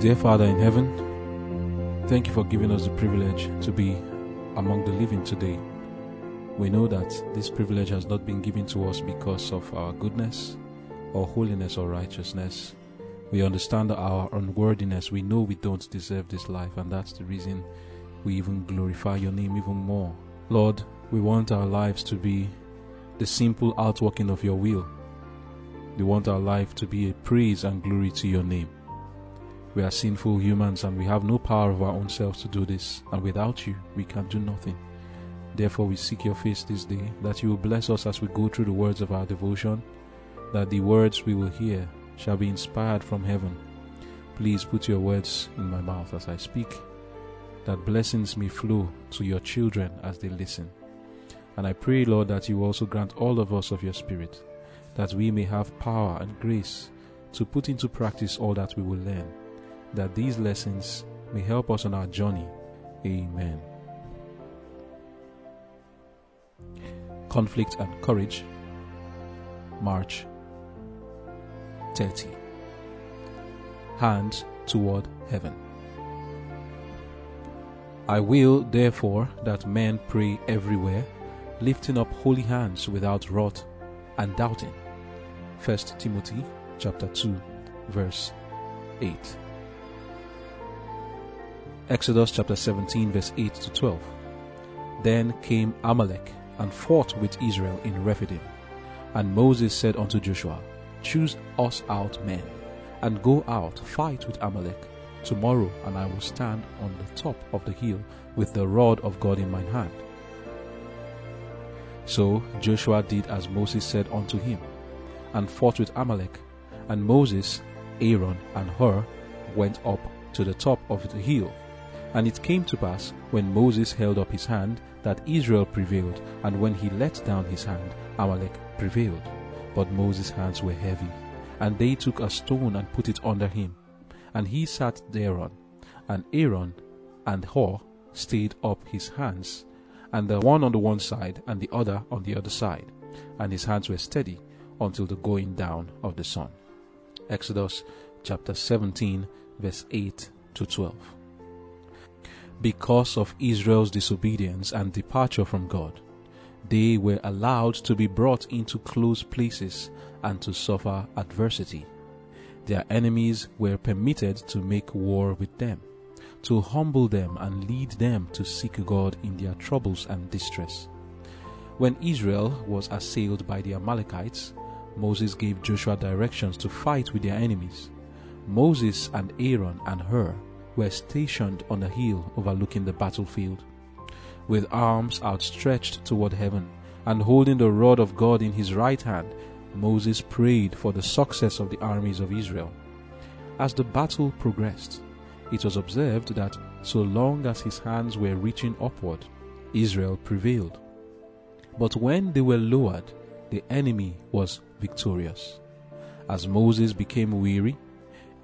Dear Father in heaven, thank you for giving us the privilege to be among the living today. We know that this privilege has not been given to us because of our goodness or holiness or righteousness. We understand our unworthiness. We know we don't deserve this life, and that's the reason we even glorify your name even more. Lord, we want our lives to be the simple outworking of your will. We want our life to be a praise and glory to your name. We are sinful humans and we have no power of our own selves to do this, and without you, we can do nothing. Therefore, we seek your face this day, that you will bless us as we go through the words of our devotion, that the words we will hear shall be inspired from heaven. Please put your words in my mouth as I speak, that blessings may flow to your children as they listen. And I pray, Lord, that you also grant all of us of your Spirit, that we may have power and grace to put into practice all that we will learn, that these lessons may help us on our journey. Amen. Conflict and Courage, March 30. Hands toward heaven. I will, therefore, that men pray everywhere, lifting up holy hands without wrath and doubting. 1 Timothy chapter 2 verse 8. Exodus chapter 17 verse 8 to 12. Then came Amalek and fought with Israel in Rephidim. And Moses said unto Joshua, Choose us out men, and go out, fight with Amalek. Tomorrow, and I will stand on the top of the hill with the rod of God in mine hand. So Joshua did as Moses said unto him, and fought with Amalek. And Moses, Aaron, and Hur went up to the top of the hill. And it came to pass, when Moses held up his hand, that Israel prevailed, and when he let down his hand, Amalek prevailed. But Moses' hands were heavy, and they took a stone and put it under him, and he sat thereon. And Aaron and Hur stayed up his hands, and the one on the one side, and the other on the other side, and his hands were steady until the going down of the sun. Exodus chapter 17, verse 8 to 12. Because of Israel's disobedience and departure from God, they were allowed to be brought into close places and to suffer adversity. Their enemies were permitted to make war with them, to humble them and lead them to seek God in their troubles and distress. When Israel was assailed by the Amalekites, Moses gave Joshua directions to fight with their enemies. Moses and Aaron and Hur were stationed on a hill overlooking the battlefield. With arms outstretched toward heaven and holding the rod of God in his right hand, Moses prayed for the success of the armies of Israel. As the battle progressed, it was observed that so long as his hands were reaching upward, Israel prevailed. But when they were lowered, the enemy was victorious. As Moses became weary,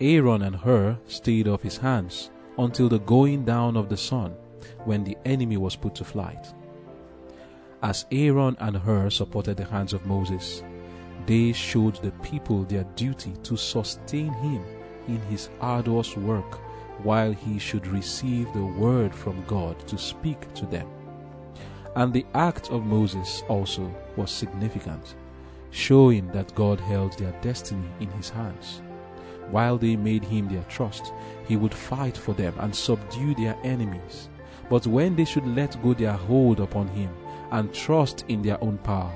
Aaron and Hur stayed off his hands until the going down of the sun, when the enemy was put to flight. As Aaron and Hur supported the hands of Moses, they showed the people their duty to sustain him in his arduous work while he should receive the word from God to speak to them. And the act of Moses also was significant, showing that God held their destiny in his hands. While they made him their trust, he would fight for them and subdue their enemies. But when they should let go their hold upon him and trust in their own power,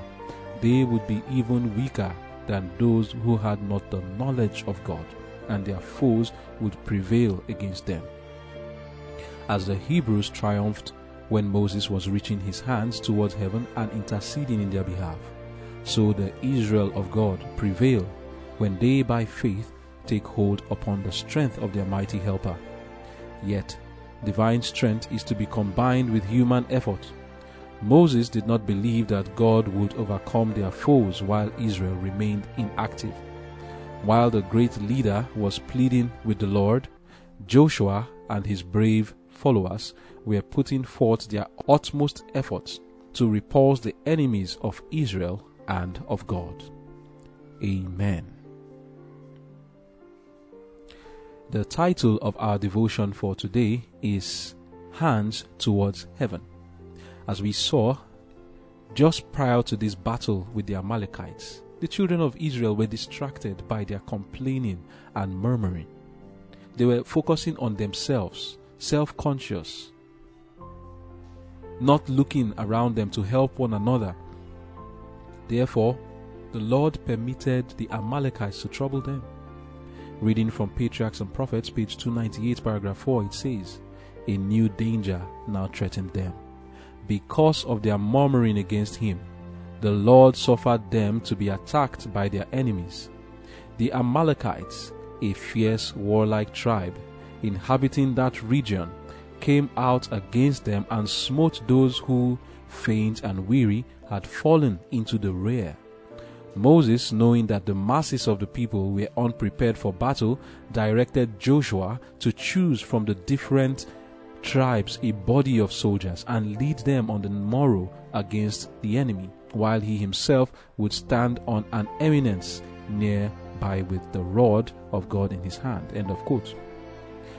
they would be even weaker than those who had not the knowledge of God, and their foes would prevail against them. As the Hebrews triumphed when Moses was reaching his hands towards heaven and interceding in their behalf, so the Israel of God prevail when they by faith take hold upon the strength of their mighty helper. Yet, divine strength is to be combined with human effort. Moses did not believe that God would overcome their foes while Israel remained inactive. While the great leader was pleading with the Lord, Joshua and his brave followers were putting forth their utmost efforts to repulse the enemies of Israel and of God. Amen. The title of our devotion for today is Hands Towards Heaven. As we saw, just prior to this battle with the Amalekites, the children of Israel were distracted by their complaining and murmuring. They were focusing on themselves, self conscious, not looking around them to help one another. Therefore, the Lord permitted the Amalekites to trouble them. Reading from Patriarchs and Prophets, page 298, paragraph 4, it says, A new danger now threatened them. Because of their murmuring against him, the Lord suffered them to be attacked by their enemies. The Amalekites, a fierce warlike tribe inhabiting that region, came out against them and smote those who, faint and weary, had fallen into the rear. Moses, knowing that the masses of the people were unprepared for battle, directed Joshua to choose from the different tribes a body of soldiers and lead them on the morrow against the enemy, while he himself would stand on an eminence nearby with the rod of God in his hand. End of quote.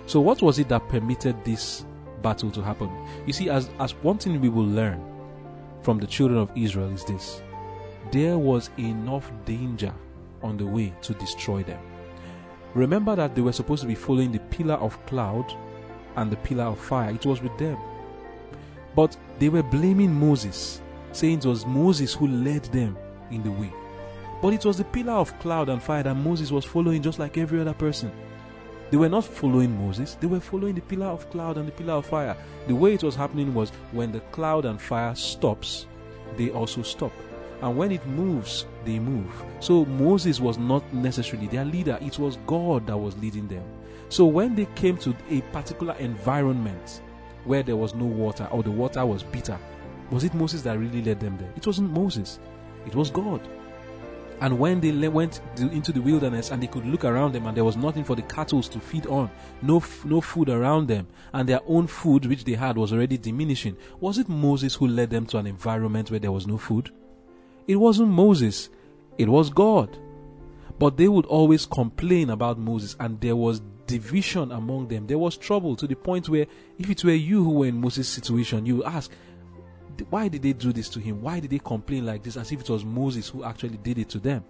So, what was it that permitted this battle to happen? You see, as, as one thing we will learn from the children of Israel is this there was enough danger on the way to destroy them. Remember that they were supposed to be following the pillar of cloud and the pillar of fire, it was with them. But they were blaming Moses, saying it was Moses who led them in the way. But it was the pillar of cloud and fire that Moses was following just like every other person. They were not following Moses, they were following the pillar of cloud and the pillar of fire. The way it was happening was when the cloud and fire stops, they also stop. And when it moves, they move. So Moses was not necessarily their leader, it was God that was leading them. So when they came to a particular environment where there was no water or the water was bitter, was it Moses that really led them there? It wasn't Moses, it was God. And when they went into the wilderness and they could look around them and there was nothing for the cattle to feed on, no, no food around them, and their own food which they had was already diminishing, was it Moses who led them to an environment where there was no food? It wasn't Moses, it was God. But they would always complain about Moses, and there was division among them. There was trouble to the point where, if it were you who were in Moses' situation, you would ask, why did they do this to him? Why did they complain like this as if it was Moses who actually did it to them?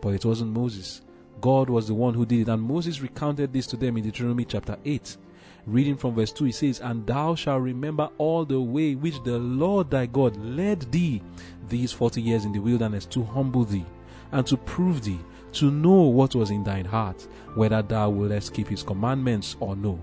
But it wasn't Moses. God was the one who did it. And Moses recounted this to them in Deuteronomy chapter 8. Reading from verse 2, he says, And thou shalt remember all the way which the Lord thy God led thee these forty years in the wilderness to humble thee, and to prove thee, to know what was in thine heart, whether thou wouldest keep his commandments or no.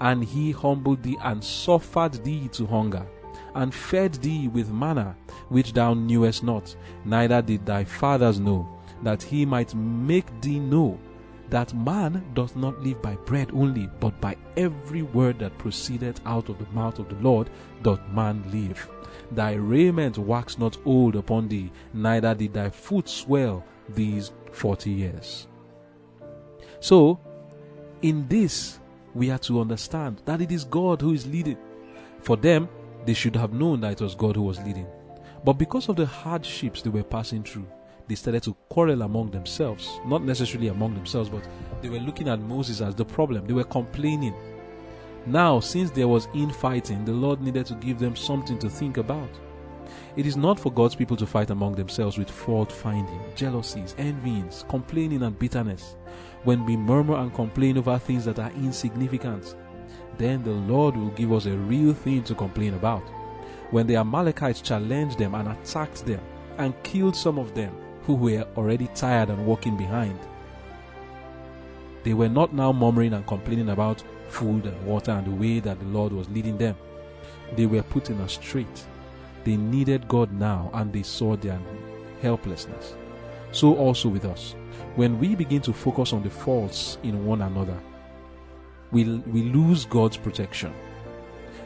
And he humbled thee and suffered thee to hunger and fed thee with manna, which thou knewest not, neither did thy fathers know, that he might make thee know that man doth not live by bread only, but by every word that proceedeth out of the mouth of the Lord doth man live. Thy raiment waxed not old upon thee, neither did thy foot swell these forty years. So, in this, we are to understand that it is God who is leading. For them, they should have known that it was God who was leading. But because of the hardships they were passing through, they started to quarrel among themselves. Not necessarily among themselves, but they were looking at Moses as the problem. They were complaining. Now, since there was infighting, the Lord needed to give them something to think about. It is not for God's people to fight among themselves with fault finding, jealousies, envyings, complaining, and bitterness. When we murmur and complain over things that are insignificant, then the Lord will give us a real thing to complain about. When the Amalekites challenged them and attacked them and killed some of them who were already tired and walking behind, they were not now murmuring and complaining about food and water and the way that the Lord was leading them. They were put in a strait. They needed God now and they saw their helplessness. So also with us. When we begin to focus on the faults in one another, we, we lose God's protection.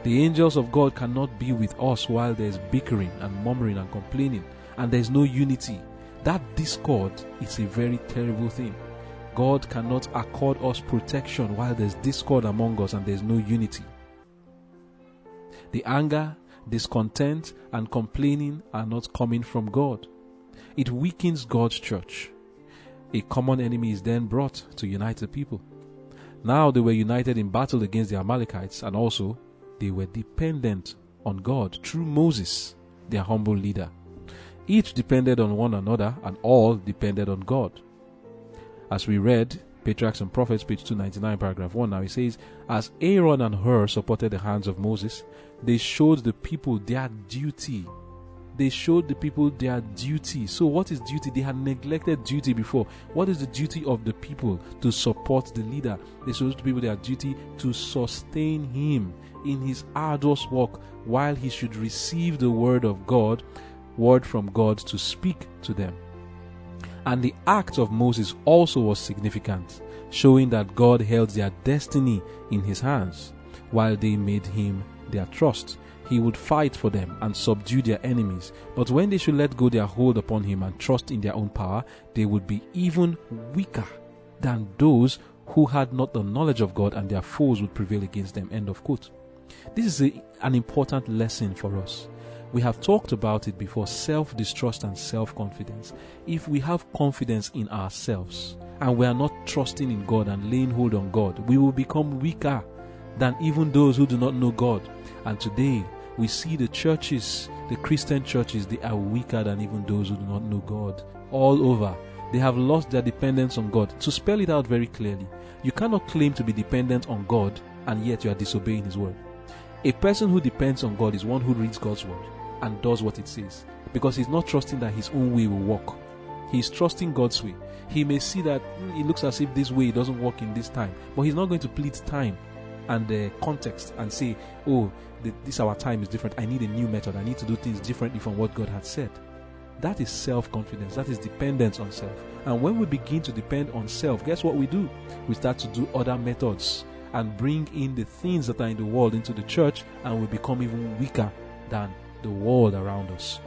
The angels of God cannot be with us while there's bickering and murmuring and complaining and there's no unity. That discord is a very terrible thing. God cannot accord us protection while there's discord among us and there's no unity. The anger, discontent, and complaining are not coming from God. It weakens God's church. A common enemy is then brought to unite the people. Now they were united in battle against the Amalekites, and also they were dependent on God through Moses, their humble leader. Each depended on one another, and all depended on God. As we read, Patriarchs and Prophets, page 299, paragraph 1, now he says, As Aaron and Hur supported the hands of Moses, they showed the people their duty. They showed the people their duty. So, what is duty? They had neglected duty before. What is the duty of the people? To support the leader. They showed the people their duty to sustain him in his arduous work while he should receive the word of God, word from God to speak to them. And the act of Moses also was significant, showing that God held their destiny in his hands while they made him their trust. He would fight for them and subdue their enemies. But when they should let go their hold upon him and trust in their own power, they would be even weaker than those who had not the knowledge of God and their foes would prevail against them. End of quote. This is a, an important lesson for us. We have talked about it before self distrust and self confidence. If we have confidence in ourselves and we are not trusting in God and laying hold on God, we will become weaker than even those who do not know God. And today, we see the churches, the Christian churches, they are weaker than even those who do not know God. All over, they have lost their dependence on God. To spell it out very clearly, you cannot claim to be dependent on God and yet you are disobeying His word. A person who depends on God is one who reads God's word and does what it says because he's not trusting that his own way will work. He's trusting God's way. He may see that mm, it looks as if this way doesn't work in this time, but he's not going to plead time and the context and say, "Oh, this our time is different. I need a new method. I need to do things differently from what God had said." That is self-confidence. That is dependence on self. And when we begin to depend on self, guess what we do? We start to do other methods and bring in the things that are in the world into the church, and we become even weaker than the world around us.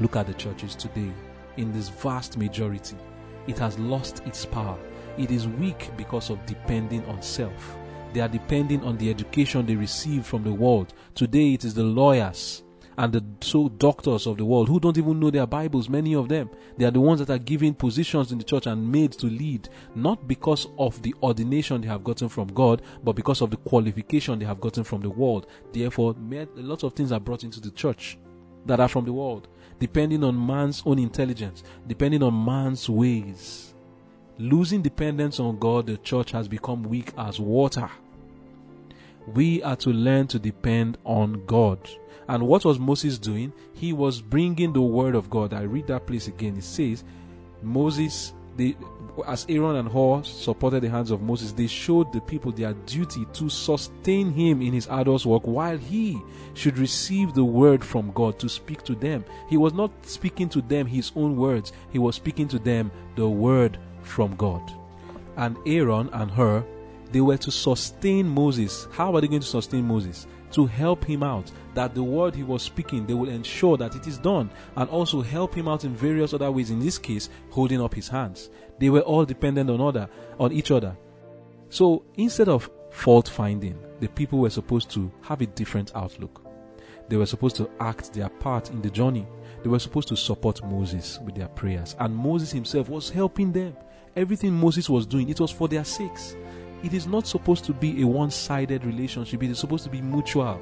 Look at the churches today. In this vast majority, it has lost its power. It is weak because of depending on self. They are depending on the education they receive from the world. Today, it is the lawyers and the so doctors of the world who don't even know their Bibles, many of them. They are the ones that are given positions in the church and made to lead, not because of the ordination they have gotten from God, but because of the qualification they have gotten from the world. Therefore, a lot of things are brought into the church that are from the world, depending on man's own intelligence, depending on man's ways. Losing dependence on God, the church has become weak as water. We are to learn to depend on God. And what was Moses doing? He was bringing the word of God. I read that place again. It says, Moses, they, as Aaron and Hur supported the hands of Moses, they showed the people their duty to sustain him in his arduous work while he should receive the word from God to speak to them. He was not speaking to them his own words, he was speaking to them the word from God. And Aaron and Hur, they were to sustain Moses. How are they going to sustain Moses? To help him out, that the word he was speaking, they will ensure that it is done, and also help him out in various other ways, in this case, holding up his hands. They were all dependent on other on each other. So instead of fault finding, the people were supposed to have a different outlook. They were supposed to act their part in the journey. They were supposed to support Moses with their prayers. And Moses himself was helping them. Everything Moses was doing, it was for their sakes. It is not supposed to be a one sided relationship, it is supposed to be mutual.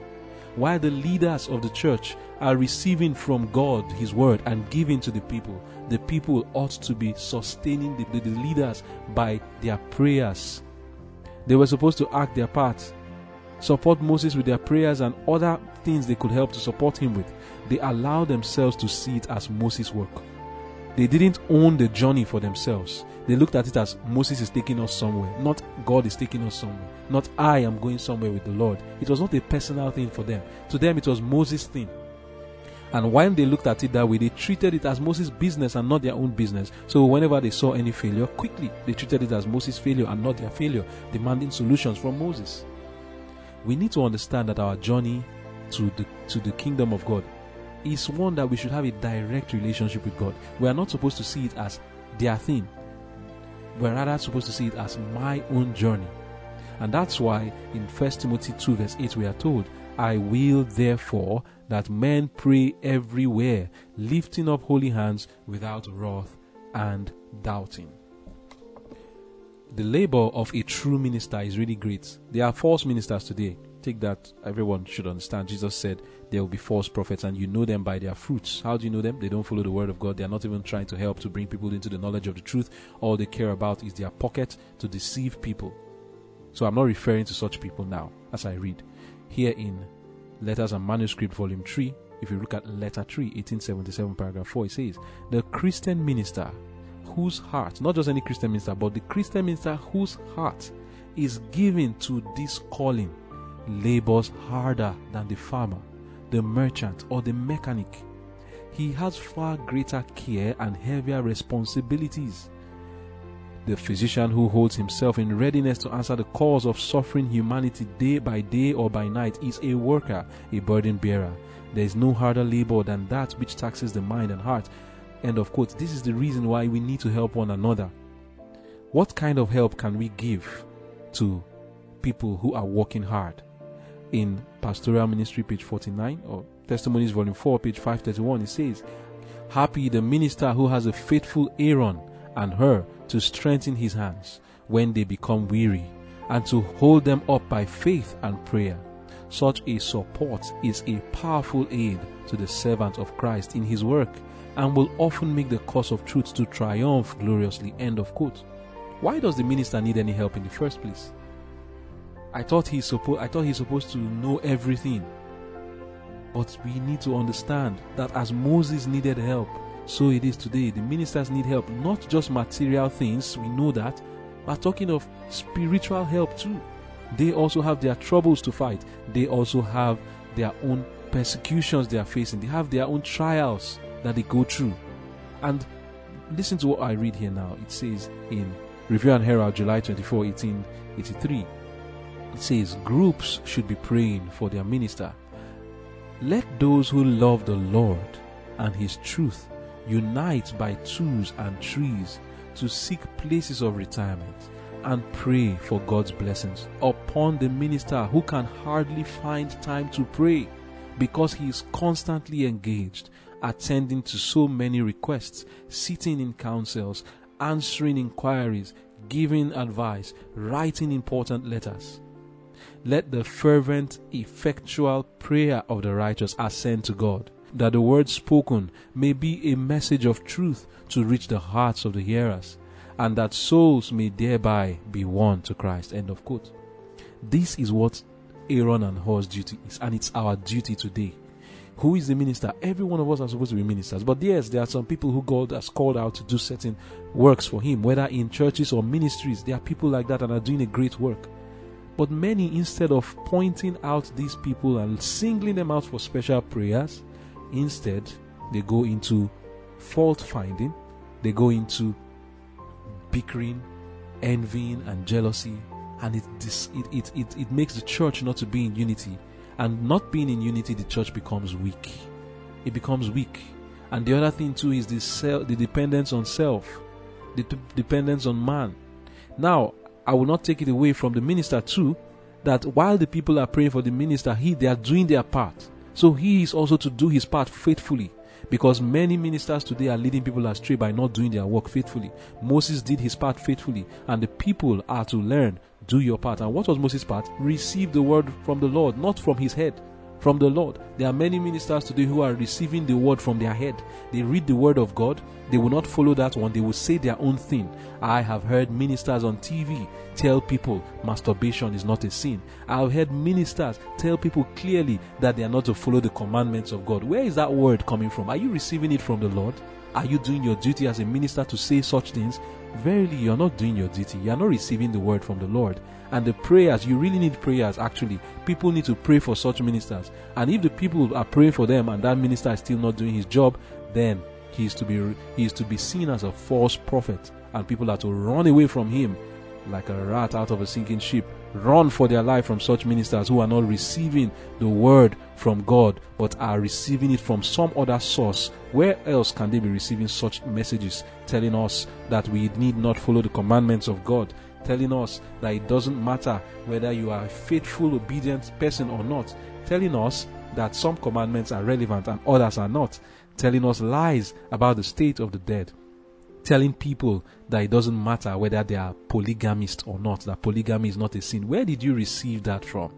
While the leaders of the church are receiving from God His word and giving to the people, the people ought to be sustaining the, the, the leaders by their prayers. They were supposed to act their part, support Moses with their prayers and other things they could help to support him with. They allowed themselves to see it as Moses' work. They didn't own the journey for themselves. They looked at it as Moses is taking us somewhere, not God is taking us somewhere, not I am going somewhere with the Lord. It was not a personal thing for them. To them, it was Moses' thing. And when they looked at it that way, they treated it as Moses' business and not their own business. So whenever they saw any failure, quickly they treated it as Moses' failure and not their failure, demanding solutions from Moses. We need to understand that our journey to the to the kingdom of God is one that we should have a direct relationship with God. We are not supposed to see it as their thing. We're rather supposed to see it as my own journey. And that's why in 1 Timothy 2, verse 8, we are told, I will therefore that men pray everywhere, lifting up holy hands without wrath and doubting. the labor of a true minister is really great. There are false ministers today. Take that, everyone should understand. Jesus said there will be false prophets, and you know them by their fruits. How do you know them? They don't follow the word of God. They are not even trying to help to bring people into the knowledge of the truth. All they care about is their pocket to deceive people. So I'm not referring to such people now as I read. Here in Letters and Manuscript, Volume 3, if you look at Letter 3, 1877, paragraph 4, it says, The Christian minister whose heart, not just any Christian minister, but the Christian minister whose heart is given to this calling, labors harder than the farmer, the merchant, or the mechanic. He has far greater care and heavier responsibilities. The physician who holds himself in readiness to answer the calls of suffering humanity day by day or by night is a worker, a burden bearer. There is no harder labor than that which taxes the mind and heart, End of quote. This is the reason why we need to help one another. What kind of help can we give to people who are working hard? In Pastoral Ministry, page 49, or Testimonies, volume 4, page 531, it says, Happy the minister who has a faithful Aaron and Hur to strengthen his hands when they become weary, and to hold them up by faith and prayer. Such a support is a powerful aid to the servant of Christ in his work and will often make the cause of truth to triumph gloriously. End of quote. Why does the minister need any help in the first place? I thought he's supposed I thought he's supposed to know everything. But we need to understand that as Moses needed help, so it is today. The ministers need help, not just material things, we know that, but talking of spiritual help too. They also have their troubles to fight. They also have their own persecutions they are facing. They have their own trials that they go through. And listen to what I read here now. It says in Review and Herald, July 24, 1883. It says, Groups should be praying for their minister. Let those who love the Lord and His truth unite by twos and threes to seek places of retirement and pray for God's blessings upon the minister who can hardly find time to pray because he is constantly engaged attending to so many requests, sitting in councils, answering inquiries, giving advice, writing important letters. Let the fervent, effectual prayer of the righteous ascend to God, that the word spoken may be a message of truth to reach the hearts of the hearers, and that souls may thereby be won to Christ. End of quote. This is what Aaron and Hur's duty is, and it's our duty today. Who is the minister? Every one of us are supposed to be ministers. But yes, there are some people who God has called out to do certain works for Him, whether in churches or ministries. There are people like that and are doing a great work. But many, instead of pointing out these people and singling them out for special prayers, instead they go into fault finding, they go into bickering, envying, and jealousy, and it, it, it, it, it makes the church not to be in unity and not being in unity, the church becomes weak. It becomes weak. And the other thing too is the self, the dependence on self, the dependence on man. Now, I will not take it away from the minister too, that while the people are praying for the minister, he they are doing their part. So he is also to do his part faithfully. Because many ministers today are leading people astray by not doing their work faithfully. Moses did his part faithfully, and the people are to learn do your part. And what was Moses' part? Receive the word from the Lord, not from his head, from the Lord. There are many ministers today who are receiving the word from their head. They read the word of God, they will not follow that one, they will say their own thing. I have heard ministers on TV tell people masturbation is not a sin. I have heard ministers tell people clearly that they are not to follow the commandments of God. Where is that word coming from? Are you receiving it from the Lord? Are you doing your duty as a minister to say such things? Verily, you are not doing your duty. You are not receiving the word from the Lord. And the prayers, you really need prayers actually. People need to pray for such ministers. And if the people are praying for them and that minister is still not doing his job, then he is to be he is to be seen as a false prophet and people are to run away from him like a rat out of a sinking ship run for their life from such ministers who are not receiving the word from God but are receiving it from some other source. Where else can they be receiving such messages telling us that we need not follow the commandments of God? Telling us that it doesn't matter whether you are a faithful, obedient person or not. Telling us that some commandments are relevant and others are not. Telling us lies about the state of the dead telling people that it doesn't matter whether they are polygamist or not, that polygamy is not a sin. Where did you receive that from?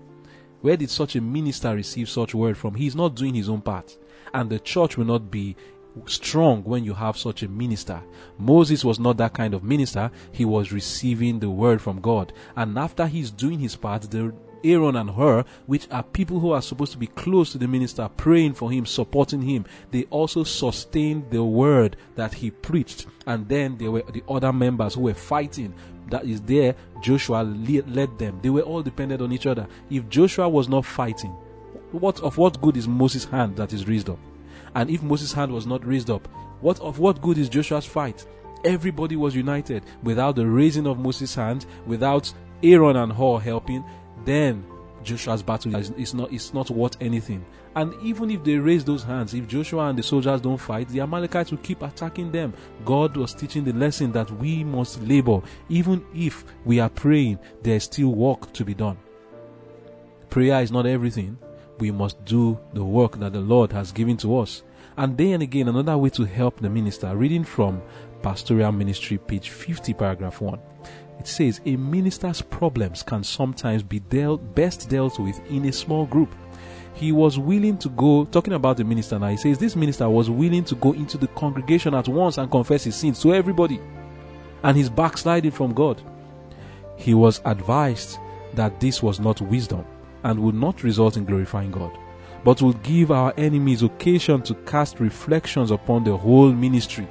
Where did such a minister receive such word from? He's not doing his own part. And the church will not be strong when you have such a minister. Moses was not that kind of minister. He was receiving the word from God. And after he's doing his part, the Aaron and Hur, which are people who are supposed to be close to the minister, praying for him, supporting him, they also sustained the word that he preached. And then there were the other members who were fighting. That is there, Joshua led them. They were all dependent on each other. If Joshua was not fighting, what of what good is Moses' hand that is raised up? And if Moses' hand was not raised up, what of what good is Joshua's fight? Everybody was united. Without the raising of Moses' hand, without Aaron and Hur helping, then Joshua's battle is, is not is not worth anything. And even if they raise those hands, if Joshua and the soldiers don't fight, the Amalekites will keep attacking them. God was teaching the lesson that we must labor. Even if we are praying, there is still work to be done. Prayer is not everything. We must do the work that the Lord has given to us. And then and again, another way to help the minister, reading from Pastoral Ministry, page 50, paragraph 1. It says a minister's problems can sometimes be dealt, best dealt with in a small group. He was willing to go, talking about the minister now, he says this minister was willing to go into the congregation at once and confess his sins to everybody and his backsliding from God. He was advised that this was not wisdom and would not result in glorifying God, but would give our enemies occasion to cast reflections upon the whole ministry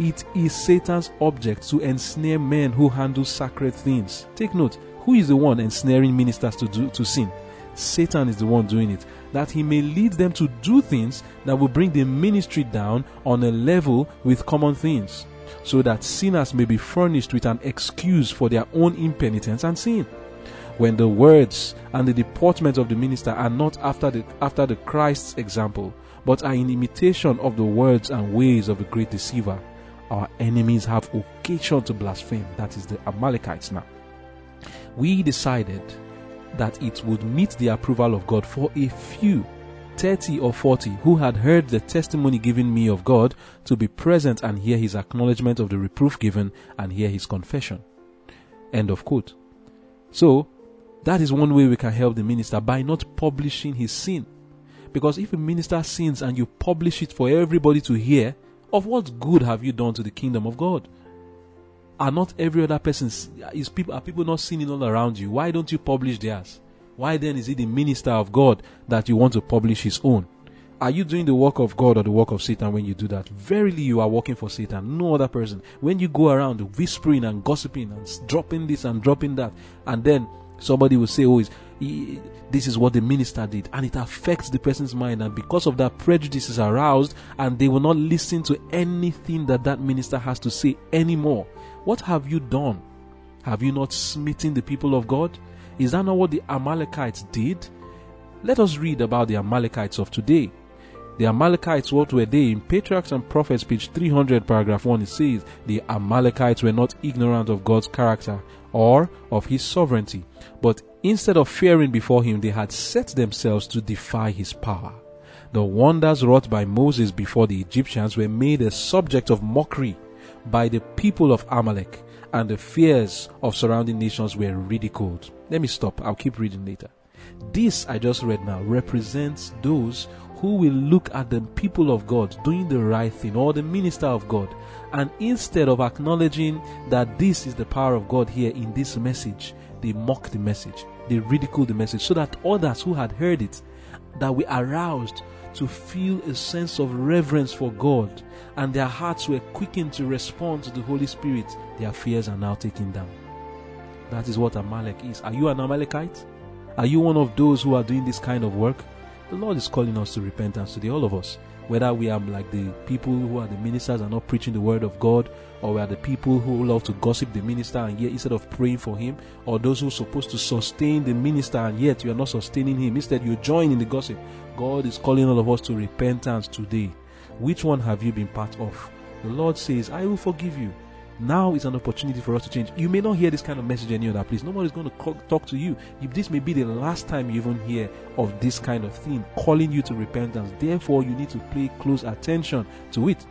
it is Satan's object to ensnare men who handle sacred things. Take note, who is the one ensnaring ministers to do to sin? Satan is the one doing it. That he may lead them to do things that will bring the ministry down on a level with common things, so that sinners may be furnished with an excuse for their own impenitence and sin. When the words and the deportment of the minister are not after the after the Christ's example, but are in imitation of the words and ways of the great deceiver, our enemies have occasion to blaspheme. That is the Amalekites now. We decided that it would meet the approval of God for a few, 30 or 40, who had heard the testimony given me of God to be present and hear his acknowledgement of the reproof given and hear his confession. End of quote. So, that is one way we can help the minister by not publishing his sin. Because if a minister sins and you publish it for everybody to hear, of what good have you done to the kingdom of God? Are not every other person is people are people not sinning all around you? Why don't you publish theirs? Why then is it the minister of God that you want to publish his own? Are you doing the work of God or the work of Satan when you do that? Verily, you are working for Satan, no other person. When you go around whispering and gossiping and dropping this and dropping that, and then somebody will say, Oh, this is what the minister did. And it affects the person's mind. And because of that prejudice is aroused. And they will not listen to anything that that minister has to say anymore. What have you done? Have you not smitten the people of god? Is that not what the amalekites did? Let us read about the amalekites of today. The Amalekites, what were they? In Patriarchs and Prophets, page 300, paragraph 1, it says, The Amalekites were not ignorant of God's character or of his sovereignty, but Instead of fearing before him, they had set themselves to defy his power. The wonders wrought by Moses before the Egyptians were made a subject of mockery by the people of Amalek, and the fears of surrounding nations were ridiculed. Let me stop. I'll keep reading later. This I just read now represents those who will look at the people of God doing the right thing or the minister of God, and instead of acknowledging that this is the power of God here in this message, they mock the message, they ridicule the message, so that others who had heard it, that were aroused to feel a sense of reverence for God, and their hearts were quickened to respond to the Holy Spirit, their fears are now taken down. That is what Amalek is. Are you an Amalekite? Are you one of those who are doing this kind of work? The Lord is calling us to repentance today, all of us whether we are like the people who are the ministers and not preaching the word of God, or we are the people who love to gossip the minister and yet instead of praying for him, or those who are supposed to sustain the minister and yet you are not sustaining him, instead you join in the gossip. God is calling all of us to repentance today. Which one have you been part of? The Lord says, I will forgive you. Now is an opportunity for us to change. You may not hear this kind of message any other place. Nobody's going to talk to you. This may be the last time you even hear of this kind of thing calling you to repentance, therefore you need to pay close attention to it.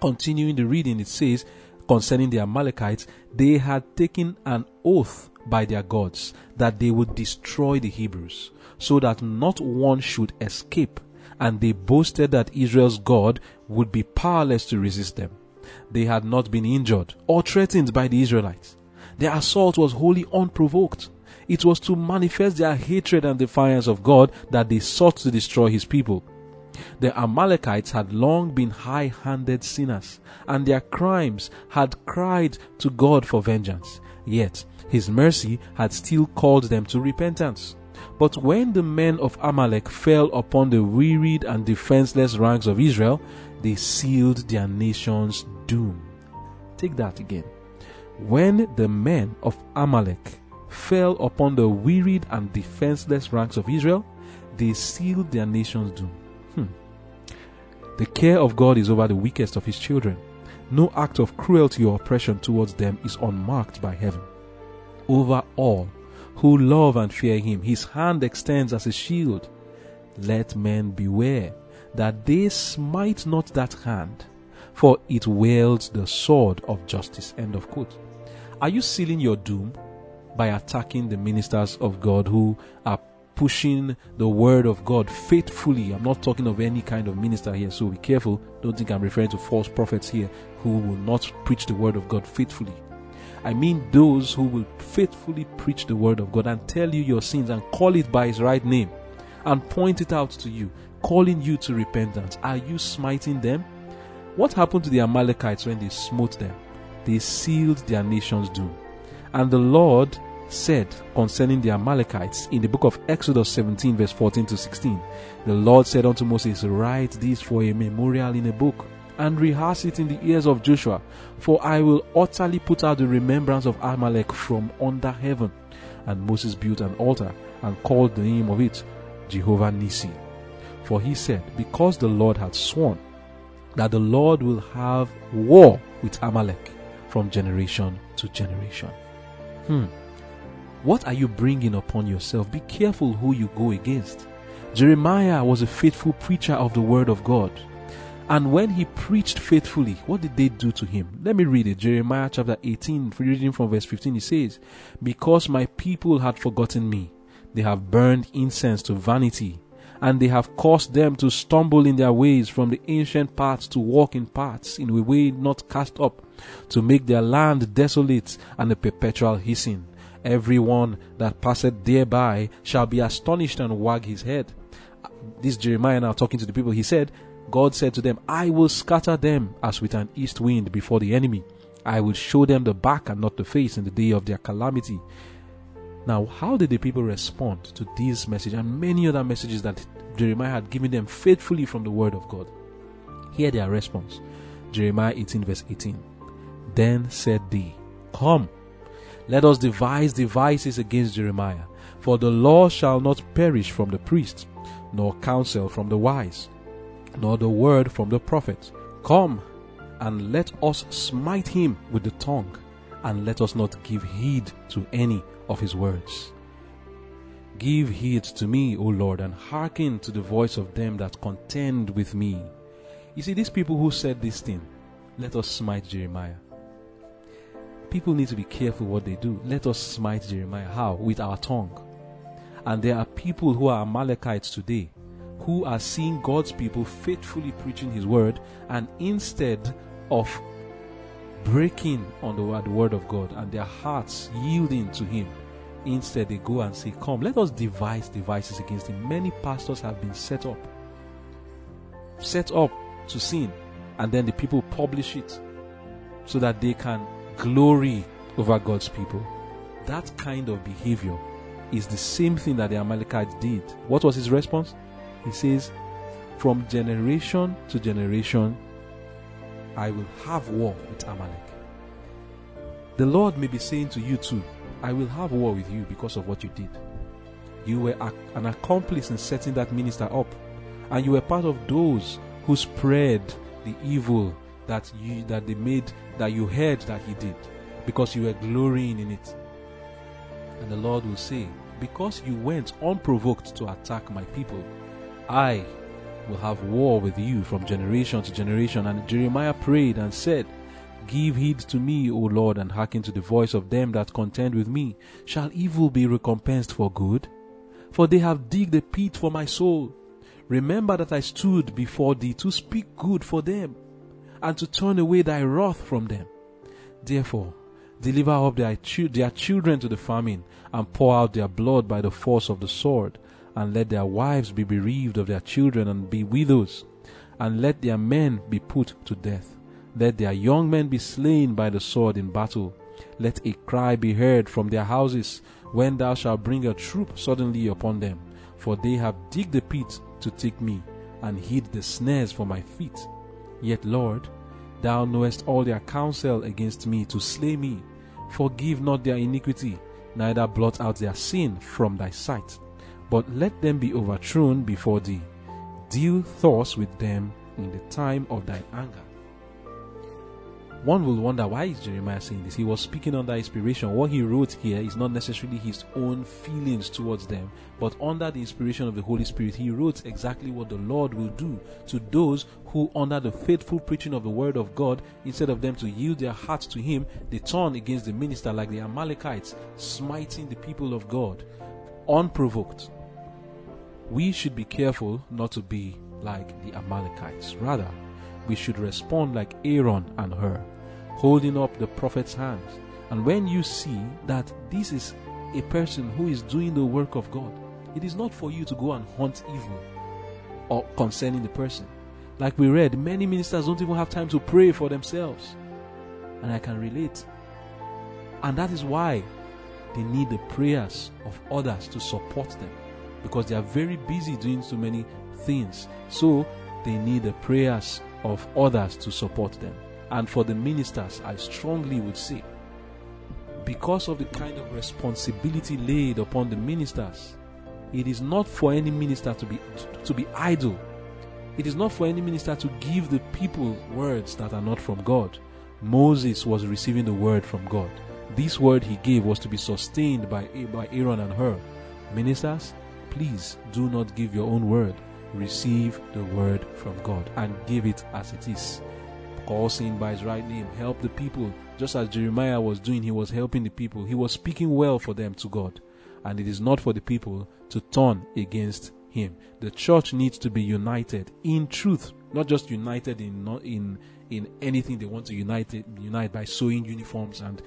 Continuing the reading, it says concerning the Amalekites, they had taken an oath by their gods that they would destroy the Hebrews, so that not one should escape, and they boasted that Israel's God would be powerless to resist them. They had not been injured or threatened by the Israelites. Their assault was wholly unprovoked. It was to manifest their hatred and defiance of God that they sought to destroy his people. The Amalekites had long been high handed sinners, and their crimes had cried to God for vengeance. Yet, his mercy had still called them to repentance. But when the men of Amalek fell upon the wearied and defenseless ranks of Israel, they sealed their nation's doom. Take that again. When the men of Amalek fell upon the wearied and defenseless ranks of Israel, they sealed their nation's doom. Hmm. The care of God is over the weakest of his children. No act of cruelty or oppression towards them is unmarked by heaven. Over all who love and fear him, his hand extends as a shield. Let men beware that they smite not that hand, for it wields the sword of justice. End of quote. Are you sealing your doom by attacking the ministers of God who are pushing the word of God faithfully. I'm not talking of any kind of minister here, so be careful. Don't think I'm referring to false prophets here who will not preach the word of God faithfully. I mean those who will faithfully preach the word of God and tell you your sins and call it by its right name and point it out to you, calling you to repentance. Are you smiting them? What happened to the Amalekites when they smote them? They sealed their nation's doom. And the Lord said concerning the Amalekites in the book of Exodus 17, verse 14 to 16. The Lord said unto Moses, Write this for a memorial in a book, and rehearse it in the ears of Joshua, for I will utterly put out the remembrance of Amalek from under heaven. And Moses built an altar and called the name of it Jehovah Nissi. For he said, Because the Lord had sworn that the Lord will have war with Amalek from generation to generation. Hmm. What are you bringing upon yourself? Be careful who you go against. Jeremiah was a faithful preacher of the word of God. And when he preached faithfully, what did they do to him? Let me read it. Jeremiah chapter 18, reading from verse 15, he says, Because my people had forgotten me, they have burned incense to vanity, and they have caused them to stumble in their ways from the ancient paths to walk in paths in a way not cast up, to make their land desolate and a perpetual hissing. Everyone that passeth thereby shall be astonished and wag his head. This Jeremiah now talking to the people, he said, God said to them, I will scatter them as with an east wind before the enemy. I will show them the back and not the face in the day of their calamity. Now, how did the people respond to this message and many other messages that Jeremiah had given them faithfully from the word of God? Hear their response. Jeremiah 18, verse 18. Then said they, Come, let us devise devices against Jeremiah, for the law shall not perish from the priest, nor counsel from the wise, nor the word from the prophet. Come, and let us smite him with the tongue, and let us not give heed to any of his words. Give heed to me, O Lord, and hearken to the voice of them that contend with me. You see, these people who said this thing, let us smite Jeremiah people need to be careful what they do. Let us smite Jeremiah. How? With our tongue. And there are people who are Amalekites today who are seeing God's people faithfully preaching His word, and instead of breaking on the word, the word of God and their hearts yielding to Him, instead they go and say, Come, let us devise devices against Him. Many pastors have been set up, set up to sin, and then the people publish it so that they can glory over God's people. That kind of behavior is the same thing that the Amalekites did. What was his response? He says, From generation to generation, I will have war with Amalek. The Lord may be saying to you too, I will have war with you because of what you did. You were an accomplice in setting that minister up, and you were part of those who spread the evil that you that they made that you heard that he did because you were glorying in it. And the Lord will say, Because you went unprovoked to attack my people, I will have war with you from generation to generation. And Jeremiah prayed and said, Give heed to me, O Lord, and hearken to the voice of them that contend with me. Shall evil be recompensed for good? For they have digged a pit for my soul. Remember that I stood before thee to speak good for them, and to turn away thy wrath from them. Therefore, deliver up their, their children to the famine, and pour out their blood by the force of the sword, and let their wives be bereaved of their children and be widows, and let their men be put to death. Let their young men be slain by the sword in battle. Let a cry be heard from their houses when thou shalt bring a troop suddenly upon them. For they have digged the pit to take me, and hid the snares for my feet. Yet, Lord, thou knowest all their counsel against me to slay me. Forgive not their iniquity, neither blot out their sin from thy sight but let them be overthrown before thee. Deal thus with them in the time of thine anger. One will wonder why is Jeremiah saying this? He was speaking under inspiration. What he wrote here is not necessarily his own feelings towards them, but under the inspiration of the Holy Spirit, he wrote exactly what the Lord will do to those who, under the faithful preaching of the word of God, instead of them to yield their hearts to him, they turn against the minister like the Amalekites, smiting the people of God unprovoked we should be careful not to be like the Amalekites. Rather, we should respond like Aaron and Hur, holding up the prophet's hands. And when you see that this is a person who is doing the work of God, it is not for you to go and hunt evil or concerning the person. Like we read, many ministers don't even have time to pray for themselves. And I can relate. And that is why they need the prayers of others to support them because they are very busy doing so many things. So they need the prayers of others to support them. And for the ministers, I strongly would say, because of the kind of responsibility laid upon the ministers, it is not for any minister to be to be idle. It is not for any minister to give the people words that are not from God. Moses was receiving the word from God. This word he gave was to be sustained by, by Aaron and Hur. Ministers, please do not give your own word. Receive the word from God and give it as it is. Call sin by his right name. Help the people. Just as Jeremiah was doing, he was helping the people. He was speaking well for them to God. And it is not for the people to turn against him. The church needs to be united in truth, not just united in in in anything they want to unite unite by sewing uniforms and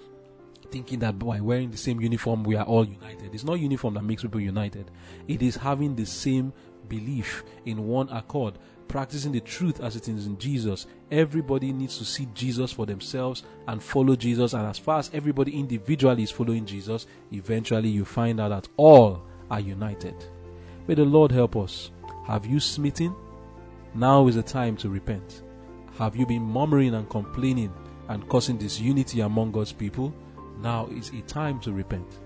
thinking that by wearing the same uniform we are all united. It's not uniform that makes people united. It is having the same belief in one accord, practicing the truth as it is in Jesus. Everybody needs to see Jesus for themselves and follow Jesus. And as far as everybody individually is following Jesus, eventually you find out that all are united. May the Lord help us. Have you smitten? Now is the time to repent. Have you been murmuring and complaining and causing disunity among God's people? Now is a time to repent.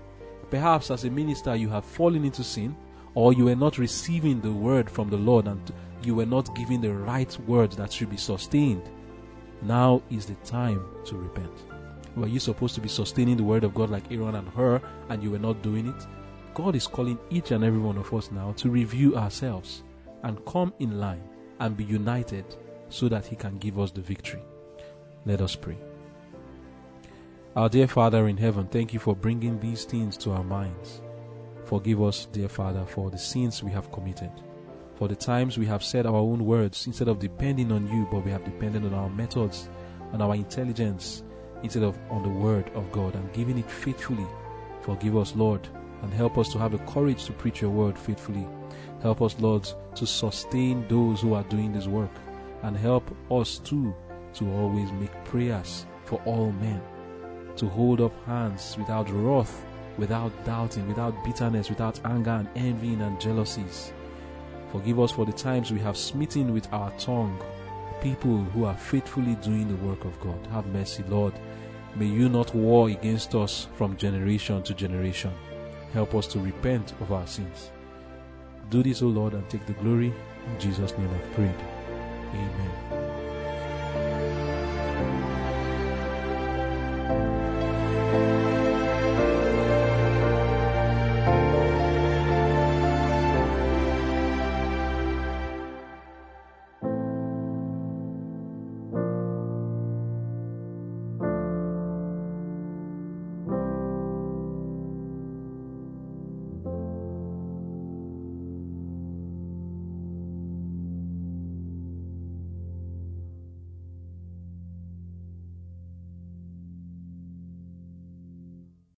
Perhaps as a minister you have fallen into sin, or you were not receiving the word from the Lord and you were not giving the right words that should be sustained. Now is the time to repent. Were you supposed to be sustaining the word of God like Aaron and Hur and you were not doing it? God is calling each and every one of us now to review ourselves and come in line and be united so that He can give us the victory. Let us pray. Our dear Father in heaven, thank you for bringing these things to our minds. Forgive us, dear Father, for the sins we have committed, for the times we have said our own words instead of depending on you, but we have depended on our methods and our intelligence instead of on the word of God and giving it faithfully. Forgive us, Lord, and help us to have the courage to preach your word faithfully. Help us, Lord, to sustain those who are doing this work and help us too to always make prayers for all men to hold up hands without wrath, without doubting, without bitterness, without anger and envying and jealousies. Forgive us for the times we have smitten with our tongue people who are faithfully doing the work of God. Have mercy, Lord. May you not war against us from generation to generation. Help us to repent of our sins. Do this, O Lord, and take the glory. In Jesus' name I've prayed. Amen.